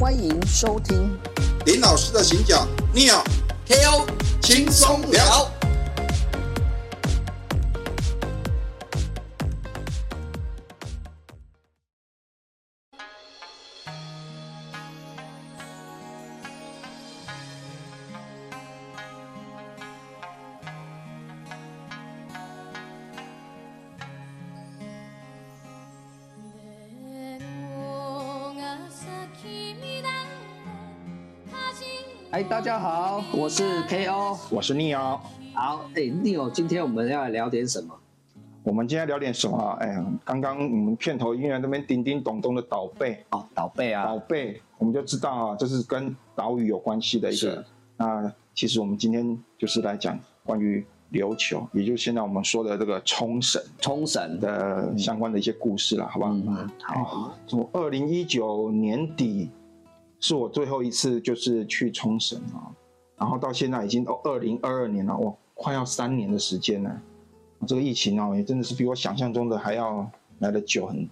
欢迎收听林老师的行脚 Neo KO 轻松聊。家好，我是 KO。我是 Neo，好，哎，Neo，今天我们要来聊点什么？我们今天聊点什么啊？哎呀，刚刚我们片头音乐那边叮叮咚咚的倒背，哦，倒背啊倒，背，我们就知道啊，这是跟岛屿有关系的一是个。那其实我们今天就是来讲关于琉球，也就是现在我们说的这个冲绳冲绳的，相关的一些故事了，好不好？嗯嗯，好，哦，从二零一九年底是我最后一次就是去冲绳啊，然后到现在已经哦二零二二年了，哇，快要三年的时间了。这个疫情哦，也真的是比我想象中的还要来得久很。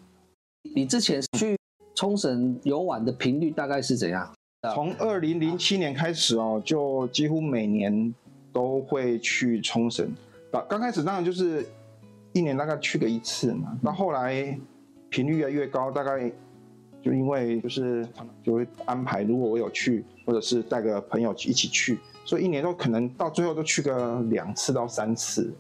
你之前去冲绳游玩的频率大概是怎样？从二零零七年开始哦，就几乎每年都会去冲绳。刚刚开始当然就是一年大概去个一次嘛，那后来频率越来越高，大概就因为就是就会安排，如果我有去，或者是带个朋友一起去，所以一年都可能到最后都去个两次到三次，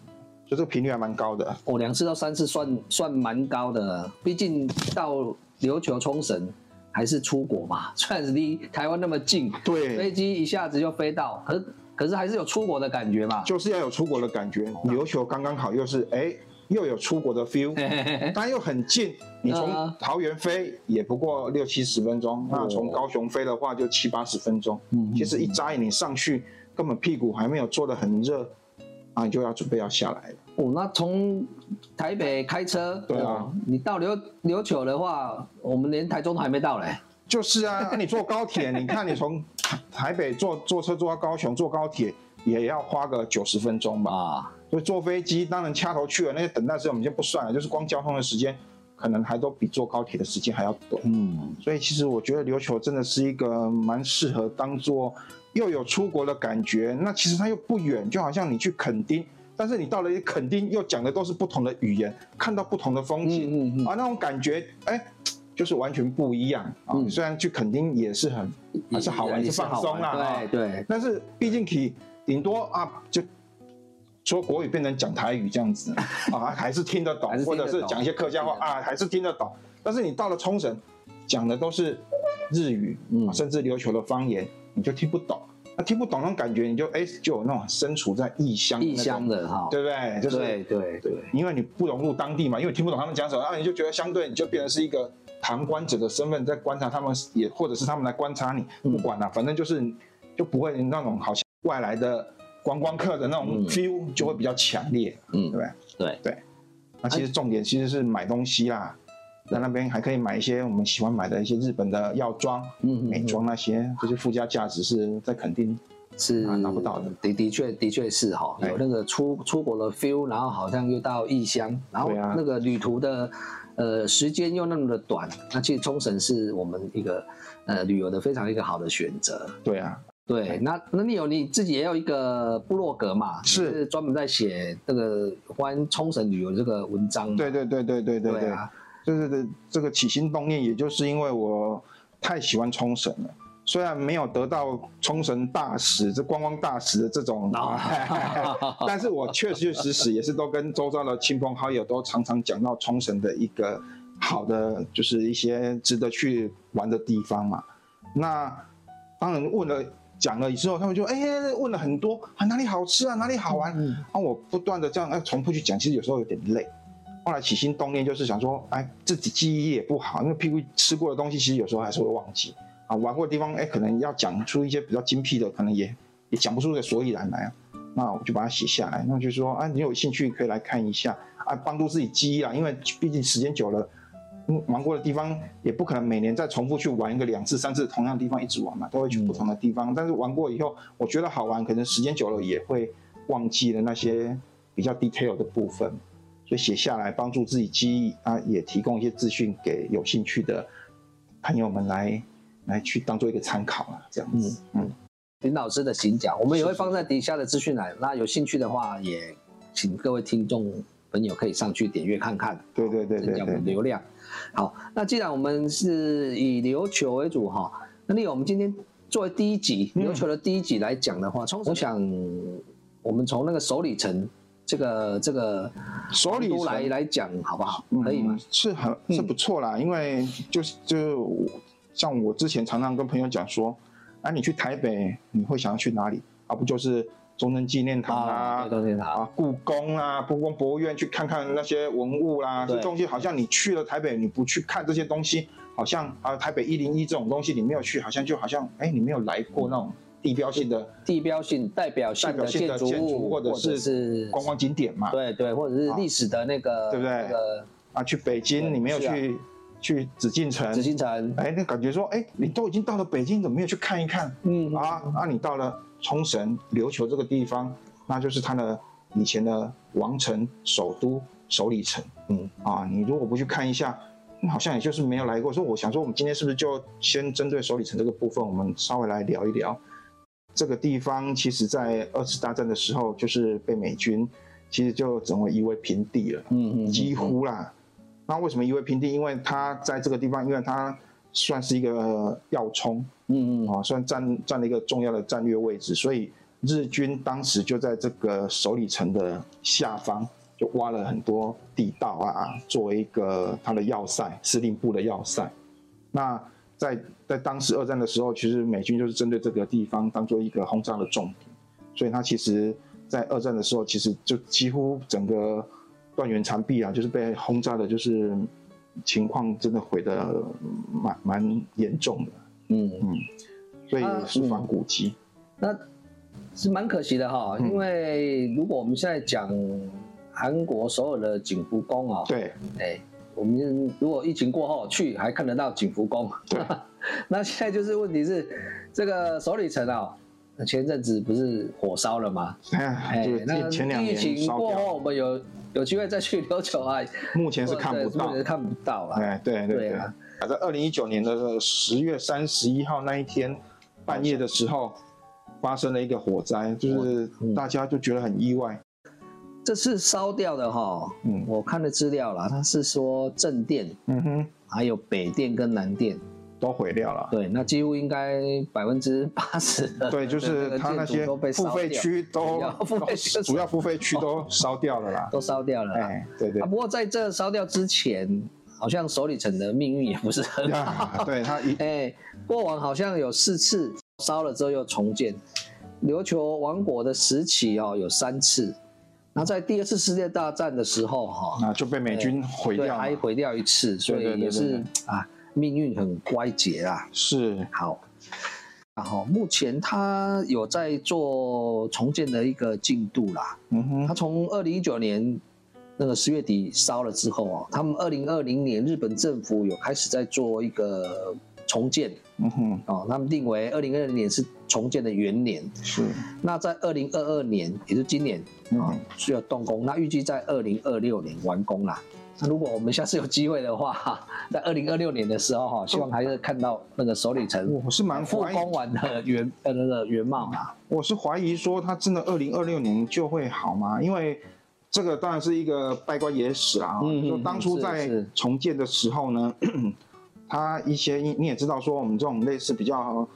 就这个频率还蛮高的。哦，两次到三次算算蛮高的，毕竟到琉球冲绳还是出国嘛，虽然是离台湾那么近，对，飞机一下子就飞到，可是可是还是有出国的感觉嘛。就是要有出国的感觉。琉球刚刚好，又是哎又有出国的 feel，但又很近。你从嗯桃园飞也不过六七十分钟，那从高雄飞的话就七八十分钟。嗯其实一眨眼你上去，根本屁股还没有坐得很热，啊，你就要准备要下来了。哦，那从台北开车，对啊哦你到琉琉球的话，我们连台中都还没到嘞。就是啊，那你坐高铁，你看你从台 台北坐坐车坐到高雄，坐高铁也要花个九十分钟吧。啊，所以坐飞机当然掐头去了，那些等待时间我们就不算了，就是光交通的时间，可能还都比坐高铁的时间还要短。嗯，所以其实我觉得琉球真的是一个蛮适合当做又有出国的感觉，那其实它又不远，就好像你去垦丁，但是你到了垦丁又讲的都是不同的语言，看到不同的风景、嗯嗯嗯啊，那种感觉哎。就是完全不一样啊！嗯虽然去垦丁也是很还是好玩，是放松啦，啊对对，但是毕竟可以顶多啊，就说国语变成讲台语这样子 啊，还是听得懂或者是讲一些客家话啊，还是听得懂。但是你到了冲绳，讲的都是日语，嗯啊甚至琉球的方言，你就听不懂。那听不懂那种感觉，你就哎就有那种身处在异乡异种乡的哈，对不对？就是对对对，因为你不融入当地嘛，因为听不懂他们讲什么，啊，你就觉得相对你就变成是一个旁观者的身份在观察他们，也或者是他们来观察你，嗯不管啦、反正就是就不会那种好像外来的观光客的那种嗯。feel 就会比较强烈，嗯。对不对？对，那其实重点其实是买东西啦，在那边还可以买一些我们喜欢买的一些日本的药妆、嗯美妆那些，这些附加价值是在肯定是啊拿不到的。的的确的确是哈，哎。有那个出出国的 feel，然后好像又到异乡，然后那个旅途的呃时间又那么的短，那其实冲绳是我们一个呃旅游的非常一个好的选择。对啊，对，那那你有你自己也有一个部落格嘛？是专门在写这个关于冲绳旅游这个文章嘛。对对对对对对对。啊，就是这这个起心动念，也就是因为我太喜欢冲绳了。虽然没有得到冲绳大使、这观光大使的这种，哦 但是我确确实实也是都跟周遭的亲朋好友都常常讲到冲绳的一个好的，就是一些值得去玩的地方嘛。那当然问了讲了之后，他们就哎、问了很多啊哪里好吃啊哪里好玩，嗯啊我不断的这样哎重复去讲，其实有时候有点累。后来起心动念就是想说，哎，自己记忆力也不好，因为屁股吃过的东西，其实有时候还是会忘记啊。玩过的地方，哎，可能要讲出一些比较精辟的，可能也也讲不出个所以然来啊。那我就把它写下来，那就说啊，你有兴趣可以来看一下啊，帮助自己记忆啦。因为毕竟时间久了，嗯玩过的地方也不可能每年再重复去玩一个两次、三次同样的地方一直玩嘛，都会去不同的地方。但是玩过以后，我觉得好玩，可能时间久了也会忘记了那些比较 detail 的部分。所以写下来帮助自己记忆啊，也提供一些资讯给有兴趣的朋友们来来去当做一个参考啊，这样子。嗯，林老师的行脚，我们也会放在底下的资讯栏。那有兴趣的话，也请各位听众朋友可以上去点阅看看。对对对对对，流量。好，那既然我们是以琉球为主哈，那你我们今天作为第一集琉球的第一集来讲的话，从我想我们从那个首里城这个这个首里都来来讲好不好？可以吗？是很是不错啦，因为就是就像我之前常常跟朋友讲说，啊，你去台北你会想要去哪里？而不就是中正纪念堂啊，中正堂啊，故宫啊，故宫博物院去看看那些文物啦，这东西好像你去了台北，你不去看这些东西，好像啊，台北一零一这种东西你没有去，好像就好像哎，你没有来过那种。地标性的地标性代表性的建筑物，或者是观光景点嘛？对对，或者是历史的那个，对不对？那个啊，去北京，你没有去去紫禁城？紫禁城，哎，那感觉说，哎，你都已经到了北京，怎么没有去看一看？嗯啊，那你到了冲绳琉球这个地方，那就是它的以前的王城首都首里城。嗯啊，你如果不去看一下，好像也就是没有来过。所以我想说，我们今天是不是就先针对首里城这个部分，我们稍微来聊一聊？这个地方其实，在二次大战的时候，就是被美军其实就整为夷为平地了，嗯嗯，几乎啦。那为什么夷为平地？因为它在这个地方，因为它算是一个要冲，嗯嗯，啊，算占占了一个重要的战略位置，所以日军当时就在这个首里城的下方就挖了很多地道啊，作为一个它的要塞，司令部的要塞。那在在当时二战的时候，其实美军就是针对这个地方当做一个轰炸的重点，所以它其实，在二战的时候，其实就几乎整个断垣残壁啊，就是被轰炸的，就是情况真的毁的蛮蛮严重的。嗯嗯，所以是仿古迹，那是蛮可惜的哈，因为如果我们现在讲韩国所有的景福宫啊，对，哎。我们如果疫情过后去，还看得到景福宫。那现在就是问题是，这个首里城啊，前阵子不是火烧了吗？哎，那前两年疫情过后，我们有有机会再去琉球啊？目前是看不到，目前看不到了。哎，对对对啊。在二零一九年的十月三十一号那一天半夜的时候，发生了一个火灾，就是大家就觉得很意外。这次烧掉的哈，嗯，我看的资料啦，他是说正殿，嗯哼，还有北殿跟南殿都毁掉了。对，那几乎应该百分之八十的，对，就是他那些付费区都，主要付费区都烧掉了啦，都烧掉了。哎，对对。不过在这烧掉之前，好像首里城的命运也不是很好。对他一，哎，过往好像有四次烧了之后又重建，琉球王国的时期哦有三次。那在第二次世界大战的时候，哈，那就被美军毁掉，还毁掉一次，所以也是啊，命运很乖捷啊。是好，然后目前他有在做重建的一个进度啦。嗯哼，他从二零一九年那个十月底烧了之后哦，他们二零二零年日本政府有开始在做一个重建。嗯哼，哦，他们定为二零二零年是重建的元年，是。那在二零二二年，也是今年啊，需要动工。那预计在二零二六年完工啦。那如果我们下次有机会的话，在二零二六年的时候哈，希望还是看到那个首里城，我是蛮复工完的原 呃那个原貌啊。我是怀疑说，它真的二零二六年就会好吗？因为这个当然是一个拜官野史啊。嗯就当初在重建的时候呢。它一些你你也知道说我们这种类似比较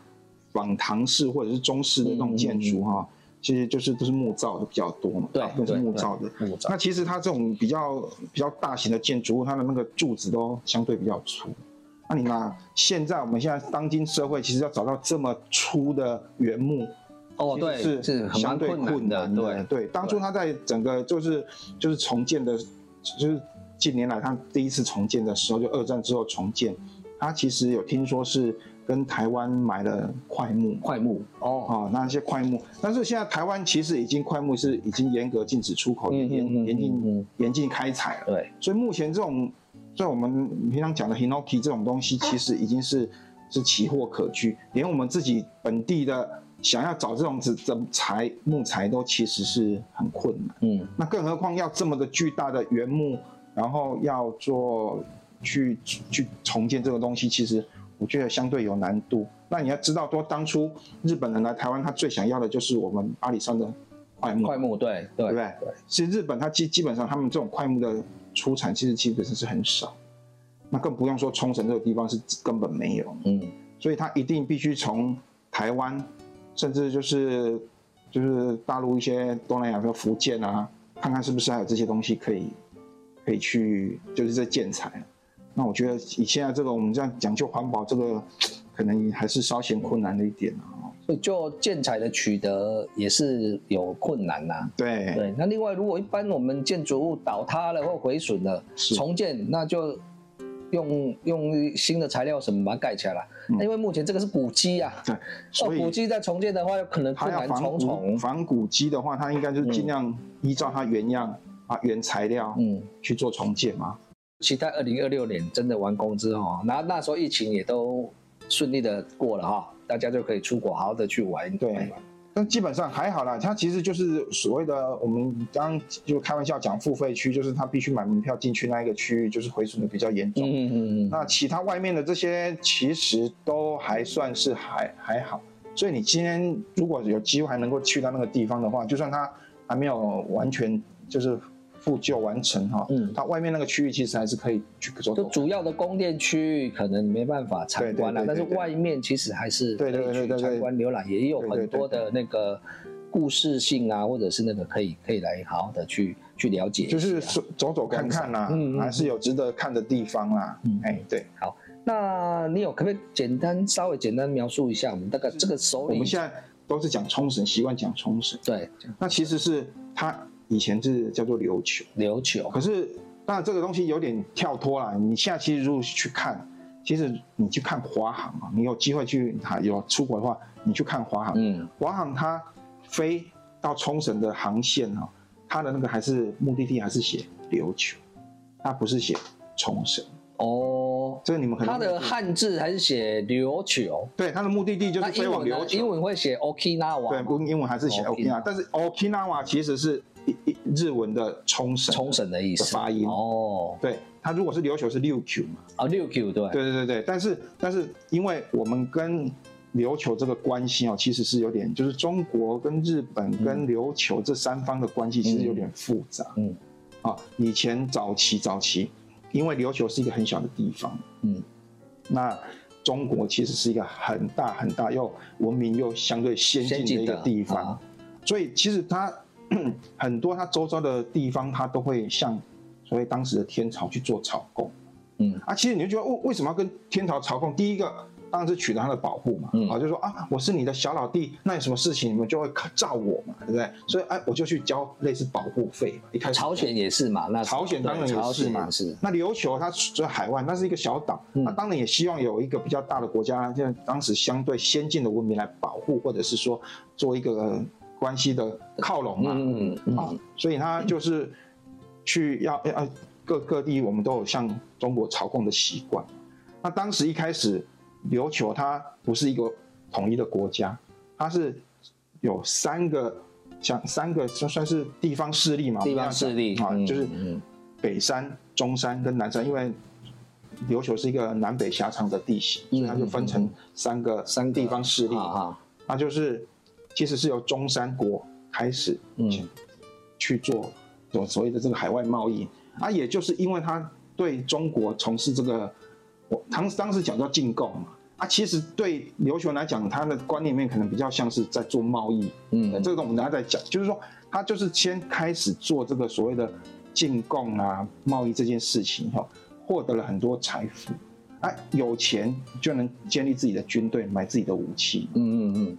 仿唐式或者是中式的那种建筑哈，其实就是都是木造的比较多嘛，对，都是木造的。木造。那其实它这种比较比较大型的建筑物，它的那个柱子都相对比较粗。那你看，现在我们现在当今社会其实要找到这么粗的原木，哦，对，是是相对困难的。对对，当初他在整个就是就是重建的，就是近年来他第一次重建的时候，就二战之后重建。他其实有听说是跟台湾买了块木，块木哦，啊，那些块木，但是现在台湾其实已经块木是已经严格禁止出口，严严禁严禁开采了。对，所以目前这种在我们平常讲的 hinoki 这种东西，其实已经是是奇货可居，连我们自己本地的想要找这种子的材木材都其实是很困难。嗯，那更何况要这么的巨大的原木，然后要做。去去重建这个东西，其实我觉得相对有难度。那你要知道，说当初日本人来台湾，他最想要的就是我们阿里山的块木。块木，对对对不对？其实日本它基基本上他们这种块木的出产，其实基本上是很少。那更不用说冲绳这个地方是根本没有。嗯。所以他一定必须从台湾，甚至就是就是大陆一些东南亚，比如福建啊，看看是不是还有这些东西可以可以去，就是这建材。那我觉得以现在这个我们这样讲究环保，这个可能还是稍显困难的一点啊。所以就建材的取得也是有困难呐。对对。那另外，如果一般我们建筑物倒塌了或毁损了，重建，那就用用新的材料什么把它盖起来。那因为目前这个是古迹啊，对，所以古迹在重建的话，有可能困难重重。仿古迹的话，它应该就是尽量依照它原样啊原材料，嗯，去做重建嘛。期待二零二六年真的完工之后，然后那时候疫情也都顺利的过了哈，大家就可以出国好好的去玩。对，但基本上还好啦，它其实就是所谓的我们刚就开玩笑讲付费区，就是他必须买门票进去那一个区域，就是回损的比较严重。嗯嗯嗯。那其他外面的这些其实都还算是还还好，所以你今天如果有机会还能够去到那个地方的话，就算它还没有完全就是。复旧完成哈，嗯，它外面那个区域其实还是可以去走走。就主要的供电区域可能没办法参观了，但是外面其实还是可以去参观浏览，也有很多的那个故事性啊，或者是那个可以可以来好好的去去了解，就是走走看看啦，嗯，还是有值得看的地方啦。嗯，哎，对，好，那你有可不可以简单稍微简单描述一下我们大概这个首领？我们现在都是讲冲绳，习惯讲冲绳。对，那其实是它。以前是叫做琉球，琉球。可是，当然这个东西有点跳脱了。你现在其实如果去看，其实你去看华航啊，你有机会去哈有出国的话，你去看华航。嗯，华航它飞到冲绳的航线哈，它的那个还是目的地还是写琉球，它不是写冲绳。哦，这个你们可能它的汉字还是写琉球。对，它的目的地就是飞往琉球。英文会写 Okinawa。对，不，英文还是写 Okinawa，但是 Okinawa 其实是。日文的冲绳，冲绳的意思。发音。哦，对，它如果是琉球是六 Q 嘛，啊六 Q 对，对对对对，但是但是因为我们跟琉球这个关系哦，其实是有点，就是中国跟日本跟琉球这三方的关系其实有点复杂，嗯，啊，以前早期早期，因为琉球是一个很小的地方，嗯，那中国其实是一个很大很大又文明又相对先进的一个地方，所以其实它。很多它周遭的地方，它都会向所谓当时的天朝去做朝贡。嗯，啊，其实你就觉得为为什么要跟天朝朝贡？第一个当然是取得他的保护嘛。嗯，啊，就说啊，我是你的小老弟，那有什么事情你们就会照我嘛，对不对？所以哎，我就去交类似保护费嘛。一开始朝鲜也是嘛，那朝鲜当然也是嘛。是。那琉球它在海外，那是一个小岛，那当然也希望有一个比较大的国家，像当时相对先进的文明来保护，或者是说做一个。关系的靠拢嘛，嗯嗯啊，所以他就是去要要各各地，我们都有向中国朝贡的习惯。那当时一开始，琉球它不是一个统一的国家，它是有三个像三个算算是地方势力嘛，地方势力啊，就是北山、中山跟南山，因为琉球是一个南北狭长的地形，所以它就分成三个三地方势力。啊，那就是。其实是由中山国开始，嗯，去做所所谓的这个海外贸易。啊，也就是因为他对中国从事这个，我当当时讲叫进贡嘛，啊，其实对琉球来讲，他的观念面可能比较像是在做贸易，嗯，这个我们等下再讲，就是说他就是先开始做这个所谓的进贡啊贸易这件事情哈，获得了很多财富，哎，有钱就能建立自己的军队，买自己的武器，嗯嗯嗯。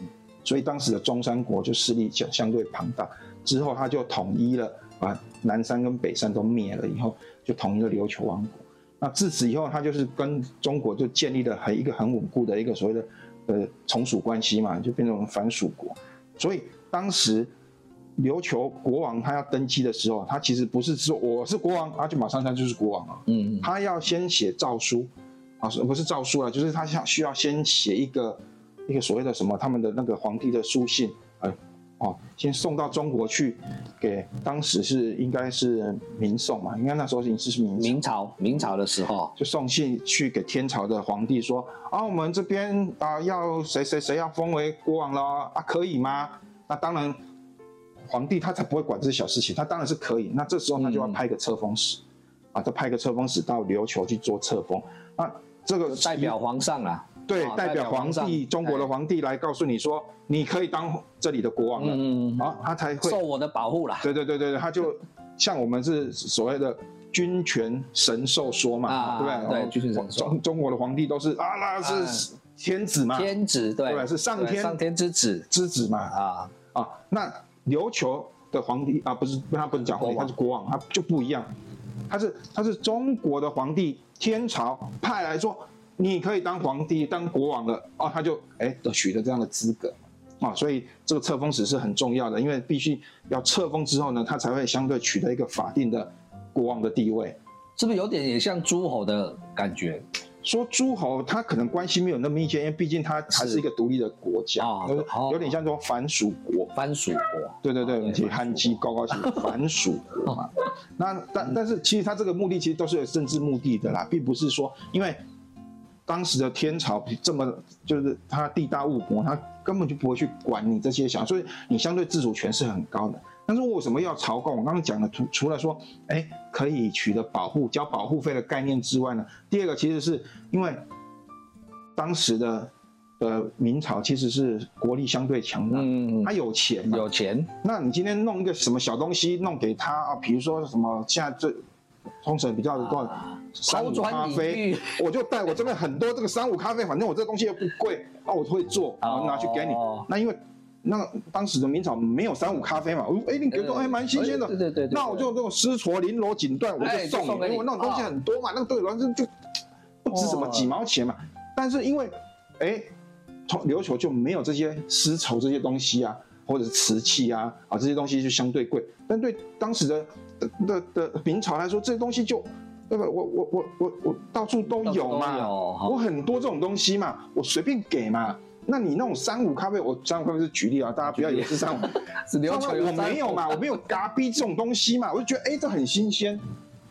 所以当时的中山国就势力相相对庞大，之后他就统一了，把南山跟北山都灭了以后，就统一了琉球王国。那自此以后，他就是跟中国就建立了很一个很稳固的一个所谓的呃从属关系嘛，就变成藩属国。所以当时琉球国王他要登基的时候，他其实不是说我是国王，他就马上他就是国王啊，嗯，他要先写诏书啊，不是诏书啊，就是他需要需要先写一个。一个所谓的什么，他们的那个皇帝的书信，哎，哦，先送到中国去，给当时是应该是明宋嘛，应该那时候已经是明明朝明朝的时候，就送信去给天朝的皇帝说啊，我们这边啊要谁谁谁要封为国王了啊，可以吗？那当然，皇帝他才不会管这些小事情，他当然是可以。那这时候他就要派个册封使，啊，他派个册封使到琉球去做册封，那这个代表皇上啊。对，代表皇帝，中国的皇帝来告诉你说，你可以当这里的国王了，嗯啊，他才会受我的保护啦。对对对对对，他就像我们是所谓的君权神授说嘛，对不对？对，君权神授。中中国的皇帝都是啊，那是天子嘛，天子对，是上天上天之子之子嘛，啊啊，那琉球的皇帝啊，不是他不是讲皇帝，他是国王，他就不一样，他是他是中国的皇帝，天朝派来说。你可以当皇帝、当国王了哦，他就哎都取得这样的资格啊，所以这个册封史是很重要的，因为必须要册封之后呢，他才会相对取得一个法定的国王的地位，是不是有点也像诸侯的感觉？说诸侯他可能关系没有那么密切，因为毕竟他还是一个独立的国家，有点像说藩属国。藩属国，对对对，你汉基高高兴，藩属国嘛。那但但是其实他这个目的其实都是有政治目的的啦，并不是说因为。当时的天朝这么就是他地大物博，他根本就不会去管你这些小，所以你相对自主权是很高的。但是为什么要朝贡？我刚刚讲的，除除了说，哎，可以取得保护、交保护费的概念之外呢，第二个其实是因为当时的呃明朝其实是国力相对强大，嗯，他有钱，有钱。那你今天弄一个什么小东西弄给他啊？比如说什么现在这。冲绳比较多三五咖啡，我就带我这边很多这个三五咖啡，反正我这个东西又不贵，啊我会做，然后拿去给你。那因为那当时的明朝没有三五咖啡嘛，我哎你给我还蛮新鲜的，对对对。那我就这种丝绸绫罗锦缎，我就送你，因为那种东西很多嘛，那个对，反正就不值什么几毛钱嘛。但是因为哎，从琉球就没有这些丝绸这些东西啊，或者是瓷器啊啊这些东西就相对贵，但对当时的。的的明朝来说，这些东西就，对吧？我我我我我到处都有嘛，有我很多这种东西嘛，我随便给嘛。那你那种三五咖啡，我三五咖啡是举例啊，大家不要以为是三五，我没有嘛，我没有咖啡这种东西嘛，我就觉得哎，这很新鲜，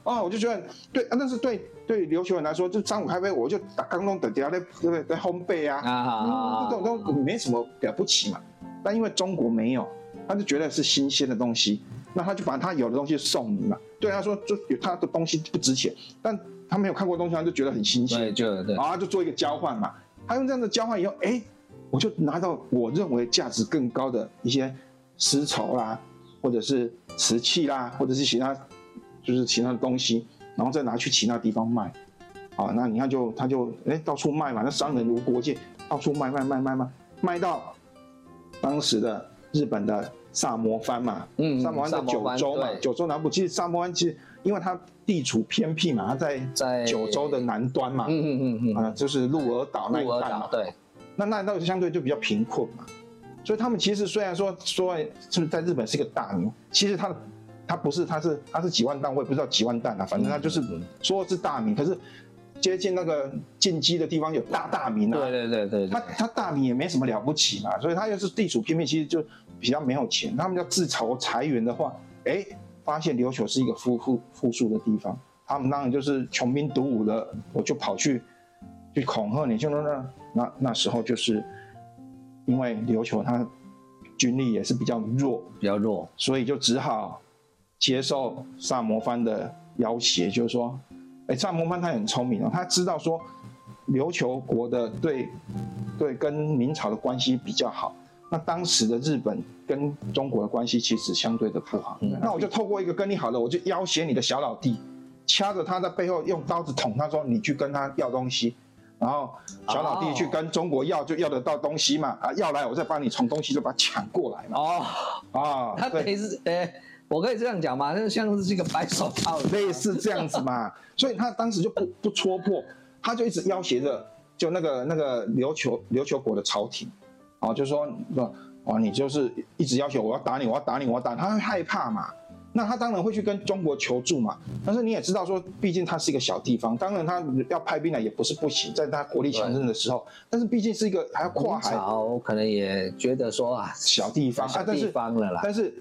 哦，我就觉得对啊，但是对对琉球人来说，就三五咖啡，我就打刚弄等下在对不对在烘焙啊，啊，这种都没什么了不起嘛。但因为中国没有，他就觉得是新鲜的东西。那他就把他有的东西送你嘛，对他说就有他的东西不值钱，但他没有看过东西，他就觉得很新鲜，就对，然后就做一个交换嘛。他用这样的交换以后，哎，我就拿到我认为价值更高的一些丝绸啦，或者是瓷器啦，或者是其他就是其他的东西，然后再拿去其他地方卖。啊，那你看就他就哎到处卖嘛，那商人如国界，到处卖卖卖卖卖，卖到当时的日本的。萨摩藩嘛，嗯，萨摩藩在九州嘛，九州南部。其实萨摩藩其实因为它地处偏僻嘛，它在在九州的南端嘛，嗯嗯嗯嗯，啊，就是鹿儿岛那一带嘛，对。那那那相对就比较贫困嘛，所以他们其实虽然说说是在日本是一个大名，其实它的它不是，它是它是几万担，我也不知道几万担啊，反正它就是说是大名，可是接近那个进击的地方有大大名啊，对对对对，他他大名也没什么了不起嘛，所以他又是地处偏僻，其实就。比较没有钱，他们要自筹财源的话，哎，发现琉球是一个富富富庶的地方，他们当然就是穷兵黩武的，我就跑去去恐吓你，就说那那那时候就是因为琉球他军力也是比较弱，比较弱，所以就只好接受萨摩藩的要挟，就是说，哎，萨摩藩他很聪明哦，他知道说琉球国的对对跟明朝的关系比较好。那当时的日本跟中国的关系其实相对的不好，那我就透过一个跟你好的，我就要挟你的小老弟，掐着他在背后用刀子捅他，说你去跟他要东西，然后小老弟去跟中国要就要得到东西嘛，啊要来我再帮你从东西就把它抢过来嘛。哦，啊，他等于是，哎，我可以这样讲嘛，那像是一个白手套，类似这样子嘛，所以他当时就不不戳破，他就一直要挟着就那个那个琉球琉球国的朝廷。哦，就说说哦，你就是一直要求我要打你，我要打你，我要打，他会害怕嘛？那他当然会去跟中国求助嘛。但是你也知道说，毕竟它是一个小地方，当然他要派兵来也不是不行，在他国力强盛的时候。但是毕竟是一个还要跨海，可能也觉得说啊，小地方，小地方了啦。但是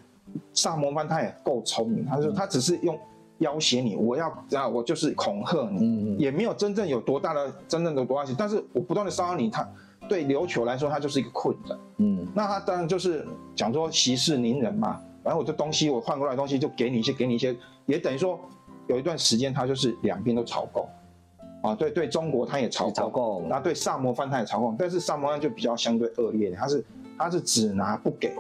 萨摩藩他也够聪明，他说他只是用要挟你，我要啊，我就是恐吓你，也没有真正有多大的真正的多大性。但是我不断的骚扰你，他。对琉球来说，他就是一个困扰。嗯，那他当然就是讲说息事宁人嘛。然后我这东西我换过来的东西就给你一些，给你一些，也等于说有一段时间他就是两边都朝贡。啊，对对，中国他也朝贡，那对萨摩藩他也朝贡，但是萨摩藩就比较相对恶劣，他是他是只拿不给，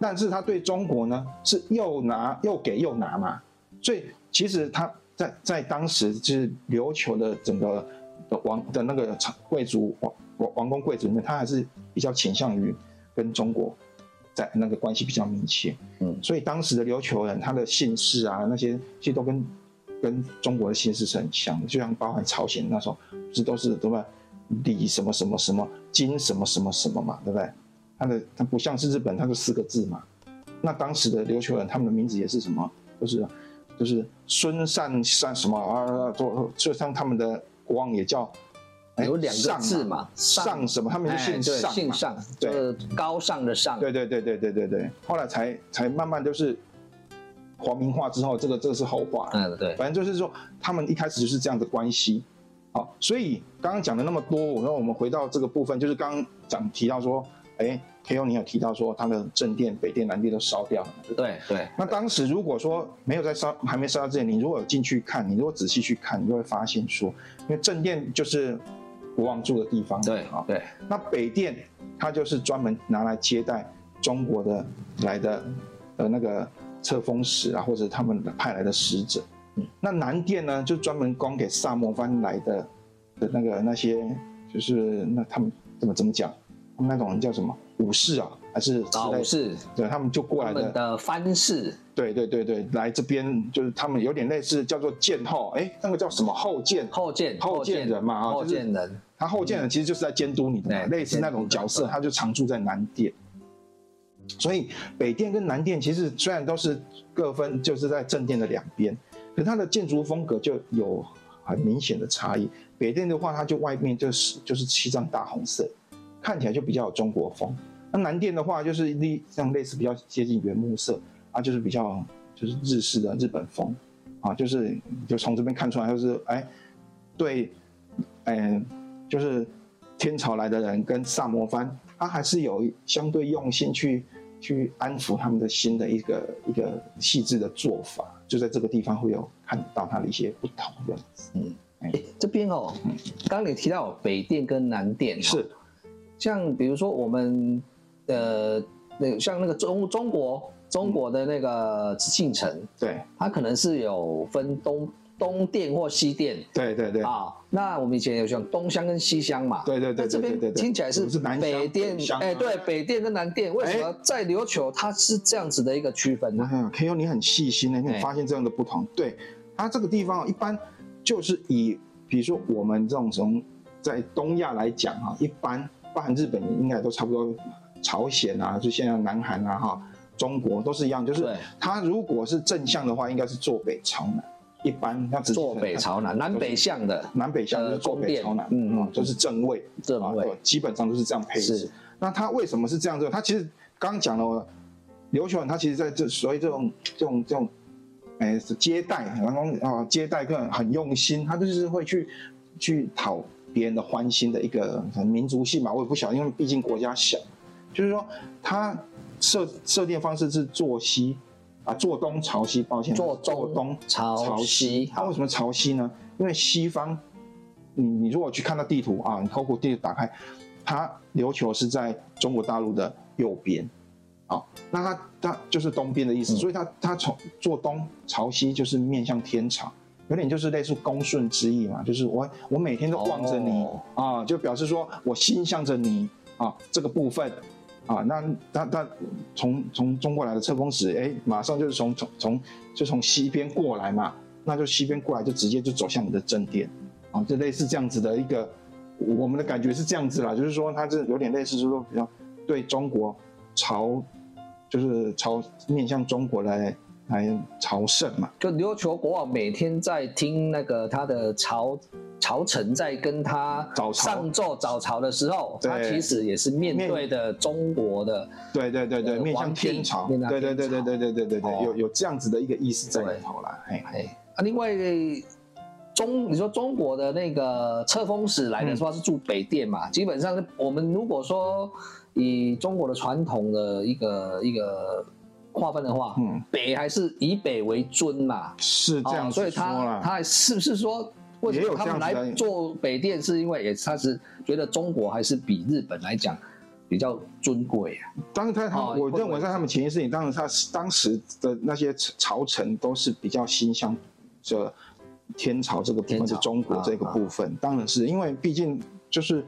但是他对中国呢是又拿又给又拿嘛。所以其实他在在当时就是琉球的整个的王的那个贵族王。王王公贵族里面，他还是比较倾向于跟中国在那个关系比较密切，嗯，所以当时的琉球人，他的姓氏啊，那些其实都跟跟中国的姓氏是很像的，就像包含朝鲜那时候，不是都是对吧？李什么什么什么，金什么什么什么嘛，对不对？他的他不像是日本，他是四个字嘛。那当时的琉球人，他们的名字也是什么？就是就是孙善善什么啊？就就像他们的国王也叫。有两个字嘛，上什么？他们就姓上，姓上，对，高尚的上。对对对对对对对。后来才才慢慢就是皇民化之后，这个这个是后话。嗯，对。反正就是说，他们一开始就是这样的关系。好，所以刚刚讲了那么多，那我们回到这个部分，就是刚刚讲提到说，哎，Ko 你有提到说，他的正殿、北殿、南殿都烧掉了。对对。那当时如果说没有在烧，还没烧到之前，你如果有进去看，你如果仔细去看，你就会发现说，因为正殿就是。国王住的地方，对啊，对。那北殿它就是专门拿来接待中国的来的呃那个册封使啊，或者他们派来的使者。嗯，那南殿呢，就专门供给萨摩藩来的的那个那些，就是那他们怎么怎么讲，那种人叫什么武士啊？还是武士，对他们就过来的。的藩士，对对对对，来这边就是他们有点类似叫做剑后，哎，那个叫什么？后监？后监后监人嘛，后监人，他后监人其实就是在监督你的，类似那种角色，他就常住在南殿。所以北殿跟南殿其实虽然都是各分，就是在正殿的两边，可它的建筑风格就有很明显的差异。北殿的话，它就外面就是就是七张大红色，看起来就比较有中国风。那南殿的话，就是类像类似比较接近原木色啊，就是比较就是日式的日本风。啊，就是就从这边看出来，就是哎，对，嗯，就是天朝来的人跟萨摩藩，他还是有相对用心去去安抚他们的心的一个一个细致的做法，就在这个地方会有看到它的一些不同这样子。嗯，哎，这边哦，刚刚你提到北殿跟南殿是，像比如说我们。呃，那像那个中中国中国的那个紫禁城，对，它可能是有分东东殿或西殿，对对对啊。那我们以前有像东乡跟西乡嘛，对对对。那这边听起来是北殿，哎，对，北殿跟南殿，为什么在琉球它是这样子的一个区分呢？Ko，你很细心呢，你发现这样的不同。对，它这个地方一般就是以，比如说我们这种从在东亚来讲啊，一般包含日本应该都差不多。朝鲜啊，就现在南韩啊，哈，中国都是一样，就是它如果是正向的话，应该是坐北朝南。一般它只坐北朝南，南北向的，南北向就是坐北朝南，嗯嗯，就是正位，正位，基本上都是这样配置。那它为什么是这样子？它其实刚刚讲了，刘球人他其实在这，所以这种这种这种，哎，接待，然后啊，接待客人很用心，他就是会去去讨别人的欢心的一个民族性嘛。我也不晓得，因为毕竟国家小。就是说，它设设定方式是坐西，啊，坐东朝西。抱歉，坐坐东朝西。它为什么朝西呢？因为西方，你你如果去看到地图啊，你透过地图打开，它琉球是在中国大陆的右边，啊，那它它就是东边的意思。所以它它从坐东朝西就是面向天朝，有点就是类似恭顺之意嘛。就是我我每天都望着你啊，就表示说我心向着你啊，这个部分。啊，那他他从从中国来的册封使，哎，马上就是从从从就从西边过来嘛，那就西边过来就直接就走向你的正殿，啊，就类似这样子的一个，我们的感觉是这样子啦，就是说他这有点类似，就是说比较对中国朝，就是朝面向中国来来朝圣嘛。就琉球国王每天在听那个他的朝朝臣在跟他上奏早朝的时候，他其实也是面对的中国的，对对对对，面向天朝，对对对对对对对对对，有有这样子的一个意思在里头啦。嘿，啊，另外。中，你说中国的那个册封使来的说是住北殿嘛？基本上是我们如果说以中国的传统的一个一个划分的话，嗯，北还是以北为尊嘛？是这样，所以他他是不是说为什么他们来做北电？是因为也他是觉得中国还是比日本来讲比较尊贵啊？当然他他我认为在他们前一事情，当然他当时的那些朝臣都是比较心向这。天朝这个部分是中国这个部分，当然是因为毕竟就是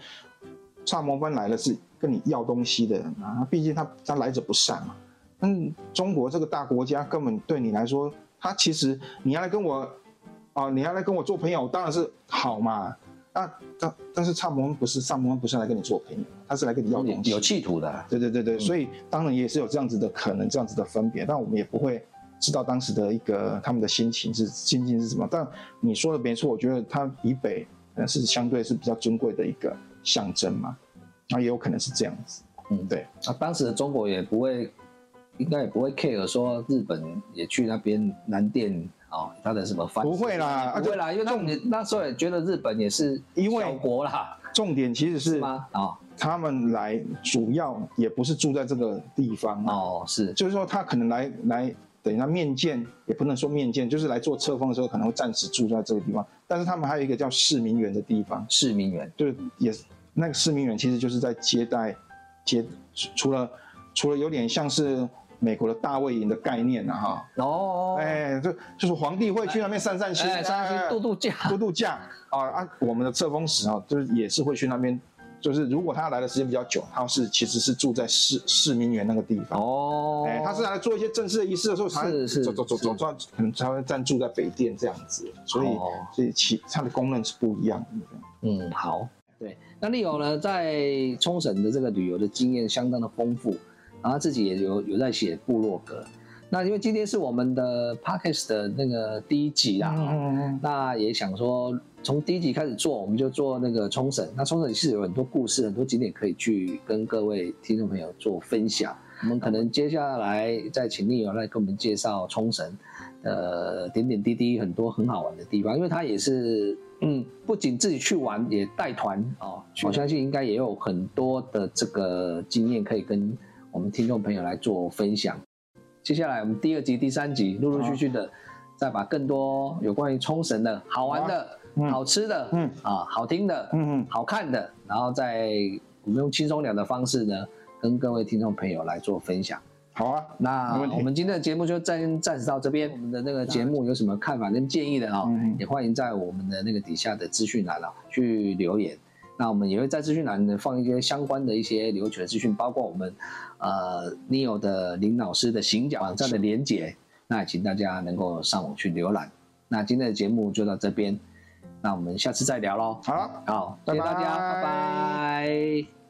萨摩藩来了是跟你要东西的人啊，毕竟他他来者不善嘛。嗯，中国这个大国家根本对你来说，他其实你要来跟我啊，你要来跟我做朋友，当然是好嘛。那但但是萨摩藩不是萨摩藩不是来跟你做朋友，他是来跟你要东西，有企图的。对对对对，所以当然也是有这样子的可能，这样子的分别，但我们也不会。知道当时的一个他们的心情是心情是什么，但你说的没错，我觉得它以北呃是相对是比较尊贵的一个象征嘛，那也有可能是这样子，嗯，对。啊当时的中国也不会，应该也不会 care 说日本也去那边南店啊，他的什么不会啦，不会啦，因为那你那时候也觉得日本也是小国啦，重点其实是吗？啊，他们来主要也不是住在这个地方哦，是，就是说他可能来来。等于他面见也不能说面见，就是来做册封的时候可能会暂时住在这个地方。但是他们还有一个叫市民园的地方，市民园就是也那个市民园其实就是在接待接除了除了有点像是美国的大卫营的概念呐哈。哦。哎就就是皇帝会去那边散散心，散散心度度假。度度假。啊啊我们的册封使啊就是也是会去那边。就是如果他来的时间比较久，他是其实是住在市市民园那个地方。哦，哎，他是来做一些正式的仪式的时候，才走走走走转，可能才会暂住在北殿这样子，所以所以其他的功能是不一样的。嗯，好，对，那丽友呢，在冲绳的这个旅游的经验相当的丰富，然后自己也有有在写部落格。那因为今天是我们的 podcast 的那个第一集啦，那也想说。从第一集开始做，我们就做那个冲绳。那冲绳是有很多故事、很多景点可以去跟各位听众朋友做分享。我们可能接下来再请丽友来跟我们介绍冲绳的点点滴滴，很多很好玩的地方。因为他也是，嗯，不仅自己去玩，也带团哦。我相信应该也有很多的这个经验可以跟我们听众朋友来做分享。接下来我们第二集、第三集陆陆续续的，再把更多有关于冲绳的好玩的。好吃的，嗯啊，好听的，嗯嗯，好看的，然后再我们用轻松聊的方式呢，跟各位听众朋友来做分享。好啊，那我们今天的节目就暂暂时到这边。我们的那个节目有什么看法跟建议的啊，也欢迎在我们的那个底下的资讯栏啊去留言。那我们也会在资讯栏呢放一些相关的一些留学的资讯，包括我们呃 Neo 的林老师的行脚网站的连结，那也请大家能够上网去浏览。那今天的节目就到这边。那我们下次再聊喽。好，好，谢谢大家，拜拜。